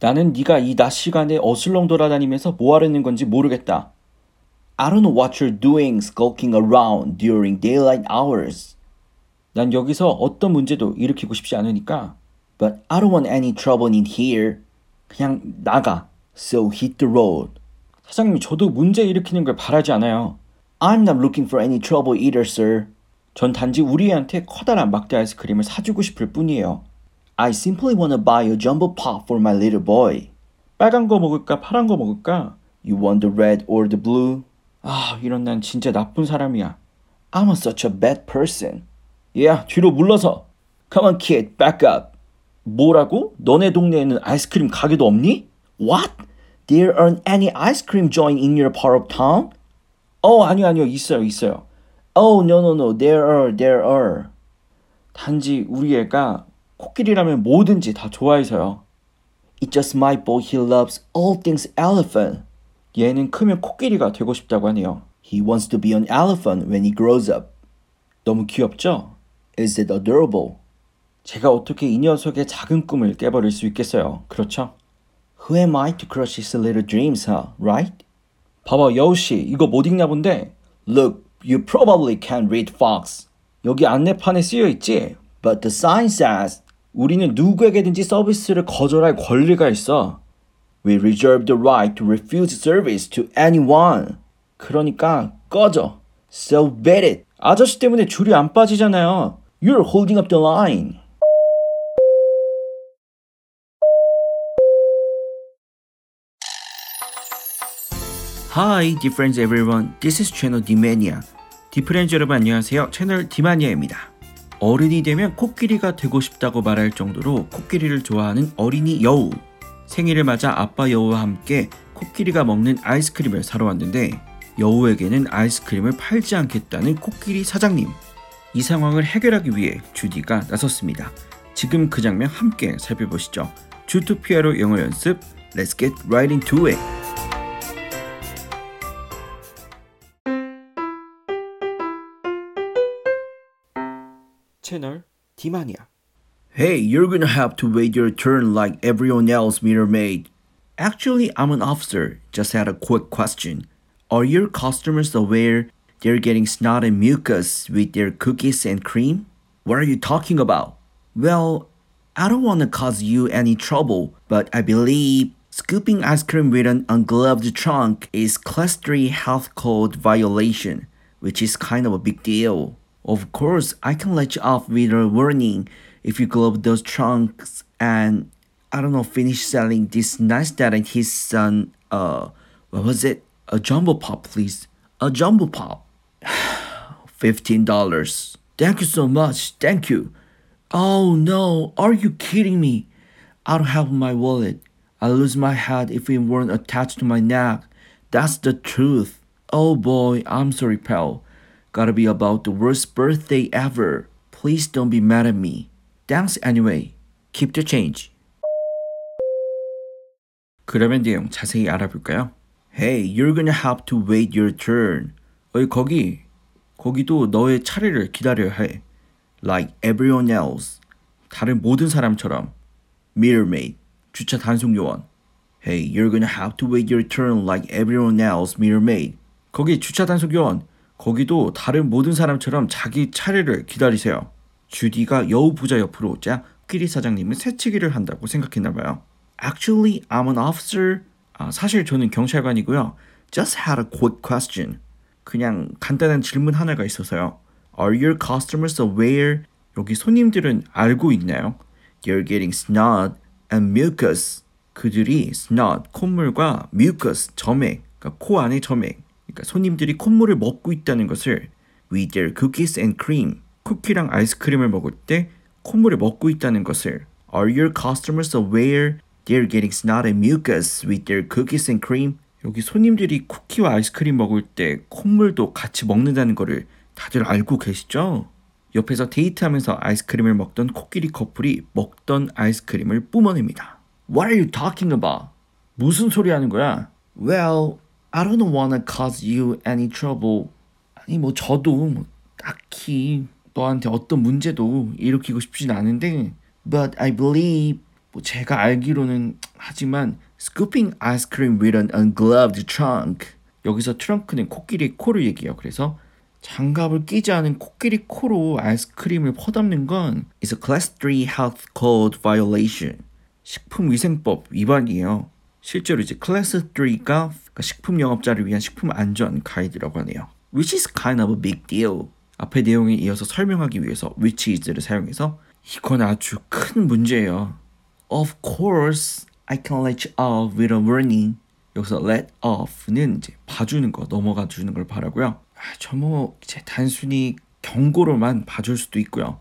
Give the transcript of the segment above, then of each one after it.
나는 네가 이 낮 시간에 어슬렁 돌아다니면서 뭐 하려는 건지 모르겠다. I don't know what you're doing skulking around during daylight hours. 난 여기서 어떤 문제도 일으키고 싶지 않으니까 But I don't want any trouble in here. 그냥 나가. So hit the road. 사장님, 저도 문제 일으키는 걸 바라지 않아요. I'm not looking for any trouble either, sir. 전 단지 우리 애한테 커다란 막대 아이스크림을 사주고 싶을 뿐이에요. I simply want to buy a jumbo pop for my little boy. 빨간 거 먹을까, 파란 거 먹을까? You want the red or the blue? 아, 이런 난 진짜 나쁜 사람이야. I'm such a bad person. 야, 뒤로 물러서. Come on, kid, back up. 뭐라고? 너네 동네에는 아이스크림 가게도 없니? What? There aren't any ice cream joint in your part of town? 어, 아니요, 아니요. 있어요, 있어요. Oh, no, no, no. There are, there are. 단지 우리 애가 코끼리라면 뭐든지 다 좋아해서요. It's just my boy. He loves all things elephant. 얘는 크면 코끼리가 되고 싶다고 하네요. He wants to be an elephant when he grows up. 너무 귀엽죠? Is it adorable? 제가 어떻게 이 녀석의 작은 꿈을 깨버릴 수 있겠어요. 그렇죠? Who am I to crush his little dreams, huh? Right? 봐봐, 여우씨. 이거 못 읽나 본데? Look, you probably can't read Fox. 여기 안내판에 쓰여 있지? But the sign says 우리는 누구에게든지 서비스를 거절할 권리가 있어. We reserve the right to refuse service to anyone. 그러니까 꺼져. So bet it. 아저씨 때문에 줄이 안 빠지잖아요. You're holding up the line. Hi, difference everyone. This is 채널 디마니아. 디프렌즈 여러분 안녕하세요. 채널 디마니아입니다. 어른이 되면 코끼리가 되고 싶다고 말할 정도로 코끼리를 좋아하는 어린이 여우. 생일을 맞아 아빠 여우와 함께 코끼리가 먹는 아이스크림을 사러 왔는데 여우에게는 아이스크림을 팔지 않겠다는 코끼리 사장님. 이 상황을 해결하기 위해 주디가 나섰습니다. 지금 그 장면 함께 살펴보시죠. 주토피아로 영어 연습. Let's get right into it. 채널 디마니아. Hey, you're gonna have to wait your turn like everyone else, Mirror Maid. Actually, I'm an officer. Just had a quick question. Are your customers aware they're getting snot and mucus with their cookies and cream? What are you talking about? Well, I don't want to cause you any trouble, but I believe scooping ice cream with an ungloved trunk is class 3 health code violation, which is kind of a big deal. Of course, I can let you off with a warning if you glove those trunks and I don't know finish selling this nice dad and his son uh what was it? A jumbo pop please. A jumbo pop. Fifteen dollars. Thank you so much. Thank you. Oh no, are you kidding me? I don't have my wallet. I lose my hat if it weren't attached to my neck. That's the truth. Oh boy, I'm sorry, pal. Gotta be about the worst birthday ever. Please don't be mad at me. Thanks anyway. Keep the change. 그러면 내용 자세히 알아볼까요? Hey, you're gonna have to wait your turn. 어이 거기 거기도 너의 차례를 기다려야 해. Like everyone else. 다른 모든 사람처럼. Mirror maid. 주차 단속 요원. Hey, you're gonna have to wait your turn like everyone else, mirror maid. 거기 주차 단속 요원. 거기도 다른 모든 사람처럼 자기 차례를 기다리세요. 주디가 여우 부자 옆으로 오자 끼리 사장님은 새치기를 한다고 생각했나 봐요. Actually, I'm an officer. 아, 사실 저는 경찰관이고요. Just had a quick question. 그냥 간단한 질문 하나가 있어서요. Are your customers aware? 여기 손님들은 알고 있나요? They're getting snot and mucus. 그들이 snot, 콧물과 mucus, 점액, 그러니까 코 안의 점액, 그러니까 손님들이 콧물을 먹고 있다는 것을 with their cookies and cream. 쿠키랑 아이스크림을 먹을 때 콧물을 먹고 있다는 것을 Are your customers aware they're getting snot and mucus with their cookies and cream? 여기 손님들이 쿠키와 아이스크림 먹을 때 콧물도 같이 먹는다는 것을 다들 알고 계시죠? 옆에서 데이트하면서 아이스크림을 먹던 코끼리 커플이 먹던 아이스크림을 뿜어냅니다. What are you talking about? 무슨 소리 하는 거야? Well, I don't wanna cause you any trouble. 아니 뭐 저도 뭐 딱히 너한테 어떤 문제도 일으키고 싶진 않은데 But I believe 뭐 제가 알기로는 하지만 scooping ice cream with an ungloved trunk 여기서 트렁크는 코끼리 코를 얘기해요. 그래서 장갑을 끼지 않은 코끼리 코로 아이스크림을 퍼담는 건 is a class 3 health code violation. 식품위생법 위반이에요. 실제로 이제 클래스 3가 식품 영업자를 위한 식품 안전 가이드라고 하네요. Which is kind of a big deal. 앞의 내용에 이어서 설명하기 위해서 which is를 사용해서 이건 아주 큰 문제예요. Of course, I can let you off with a warning. 여기서 let off는 이제 봐주는 거, 넘어가 주는 걸 바라고요. 아, 저뭐 이제 단순히 경고로만 봐줄 수도 있고요.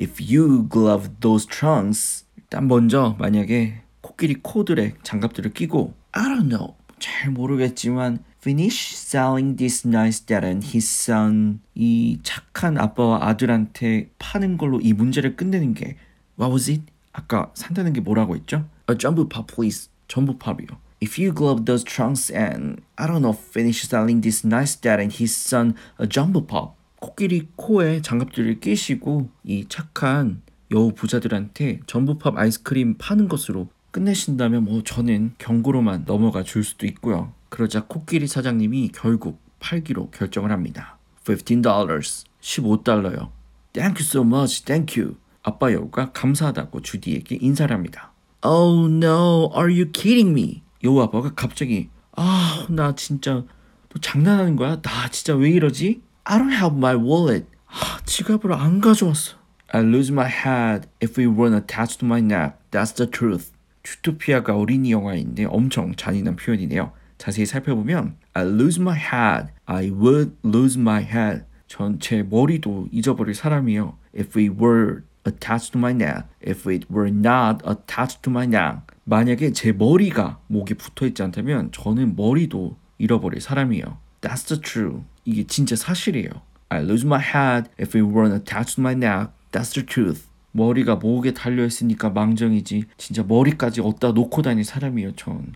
If you glove those trunks, 일단 먼저 만약에 코끼리 코들의 장갑들을 끼고 I don't know, 잘 모르겠지만 finish selling this nice dad and his son 이 착한 아빠와 아들한테 파는 걸로 이 문제를 끝내는 게 What was it? 아까 산다는 게 뭐라고 했죠? A jumbo pop please. 전부 팝이요. If you glove those trunks and I don't know finish selling this nice dad and his son a jumbo pop. 코끼리 코에 장갑들을 끼시고 이 착한 여우 부자들한테 전부팝 아이스크림 파는 것으로 끝내신다면 뭐 저는 경고로만 넘어가 줄 수도 있고요. 그러자 코끼리 사장님이 결국 팔기로 결정을 합니다. $15, 15달러요. Thank you so much, thank you. 아빠 여우가 감사하다고 주디에게 인사를 합니다. Oh no, are you kidding me? 여우 아빠가 갑자기 아, 나 진짜 너 장난하는 거야? 나 진짜 왜 이러지? I don't have my wallet. 아, 지갑을 안 가져왔어. I lose my head if we weren't attached to my neck. That's the truth. 주토피아가 어린이 영화인데 엄청 잔인한 표현이네요. 자세히 살펴보면 I lose my head. I would lose my head. 전 제 머리도 잊어버릴 사람이요. If we were attached to my neck. If it were not attached to my neck. 만약에 제 머리가 목에 붙어 있지 않다면 저는 머리도 잃어버릴 사람이에요. That's the truth. 이게 진짜 사실이에요. I lose my head if it weren't attached to my neck. That's the truth. 머리가 목에 달려 있으니까 망정이지. 진짜 머리까지 어디다 놓고 다닐 사람이에요, 전.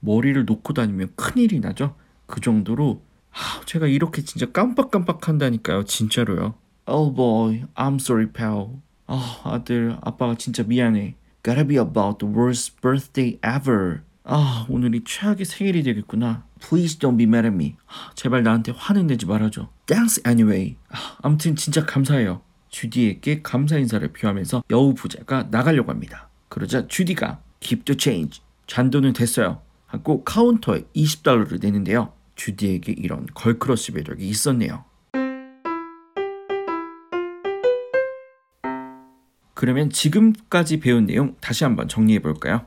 머리를 놓고 다니면 큰일이 나죠. 그 정도로 하, 제가 이렇게 진짜 깜빡깜빡 한다니까요, 진짜로요. Oh boy, I'm sorry, pal. 아, 아들, 아빠가 진짜 미안해. Gotta be about the worst birthday ever. 아, 오늘이 최악의 생일이 되겠구나. Please don't be mad at me. 아, 제발 나한테 화는 내지 말아줘. Thanks anyway. 아, 아무튼 진짜 감사해요. 주디에게 감사 인사를 표하면서 여우 부자가 나가려고 합니다. 그러자 주디가 keep the change. 잔돈은 됐어요. 하고 카운터에 20달러를 내는데요. 주디에게 이런 걸크러쉬 매력이 있었네요. 그러면 지금까지 배운 내용 다시 한번 정리해 볼까요?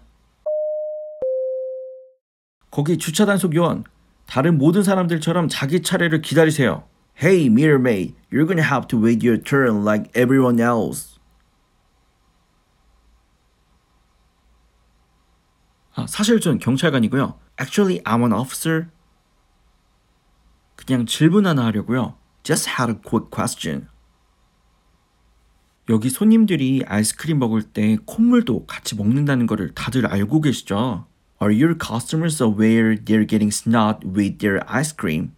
거기 주차 단속 요원 다른 모든 사람들처럼 자기 차례를 기다리세요. Hey, mirror maid, you're gonna have to wait your turn like everyone else. 아, 사실 전 경찰관이고요. Actually, I'm an officer. 그냥 질문 하나 하려고요. Just had a quick question. 여기 손님들이 아이스크림 먹을 때 콧물도 같이 먹는다는 거를 다들 알고 계시죠? Are your customers aware they're getting snot with their ice cream?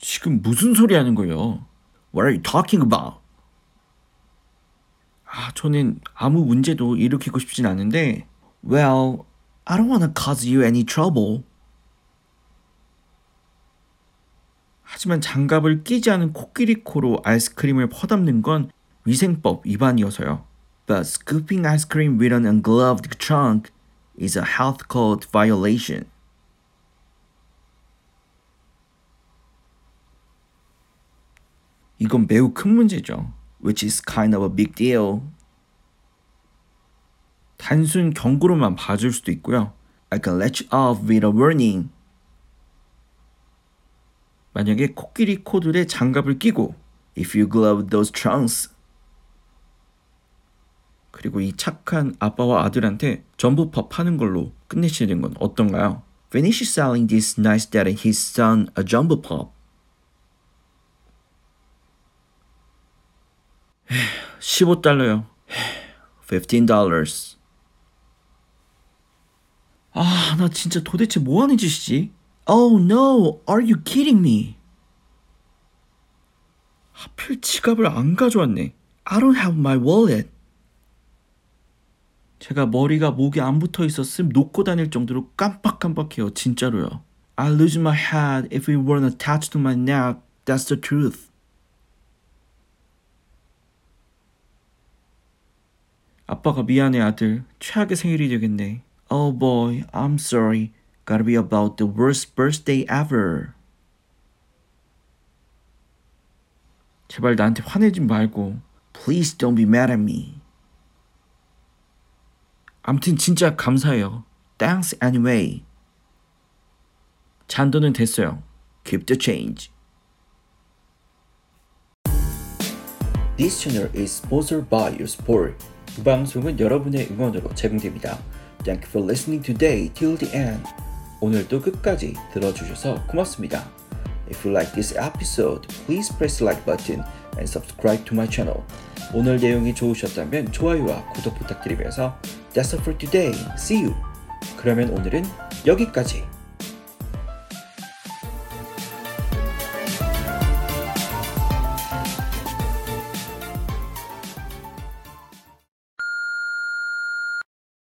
지금 무슨 소리 하는 거예요? What are you talking about? 아, 저는 아무 문제도 일으키고 싶진 않은데 Well, I don't want to cause you any trouble. 하지만 장갑을 끼지 않은 코끼리 코로 아이스크림을 퍼담는 건 위생법 위반이어서요. But scooping ice cream with an ungloved trunk is a health code violation. 이건 매우 큰 문제죠. Which is kind of a big deal. 단순 경고로만 봐줄 수도 있고요. I can let you off with a warning. 만약에 코끼리 코들의 장갑을 끼고 If you glove those trunks 그리고 이 착한 아빠와 아들한테 전부법 하는 걸로 끝내시는 건 어떤가요? Finish selling this nice dad and his son a jumbo pop. 15달러요. 15 아, 나 진짜 도대체 뭐 하는 짓이지? Oh no, are you kidding me? 하필 지갑을 안 가져왔네. I don't have my wallet. 제가 머리가 목에 안 붙어 있었음 놓고 다닐 정도로 깜빡깜빡해요. 진짜로요. I lose my head if it weren't attached to my neck. That's the truth. 아빠가 미안해 아들. 최악의 생일이 되겠네. Oh boy, I'm sorry. Gotta be about the worst birthday ever. 제발 나한테 화내지 말고. Please don't be mad at me. 암튼 진짜 감사해요. Thanks anyway. 잔돈은 됐어요. Keep the change. This channel is sponsored by your support. 이 방송은 여러분의 응원으로 제공됩니다. Thank you for listening today till the end. 오늘도 끝까지 들어주셔서 고맙습니다. If you like this episode, please press like button and subscribe to my channel. 오늘 내용이 좋으셨다면 좋아요와 구독 부탁드리면서 That's all for today. See you. 그러면 오늘은 여기까지.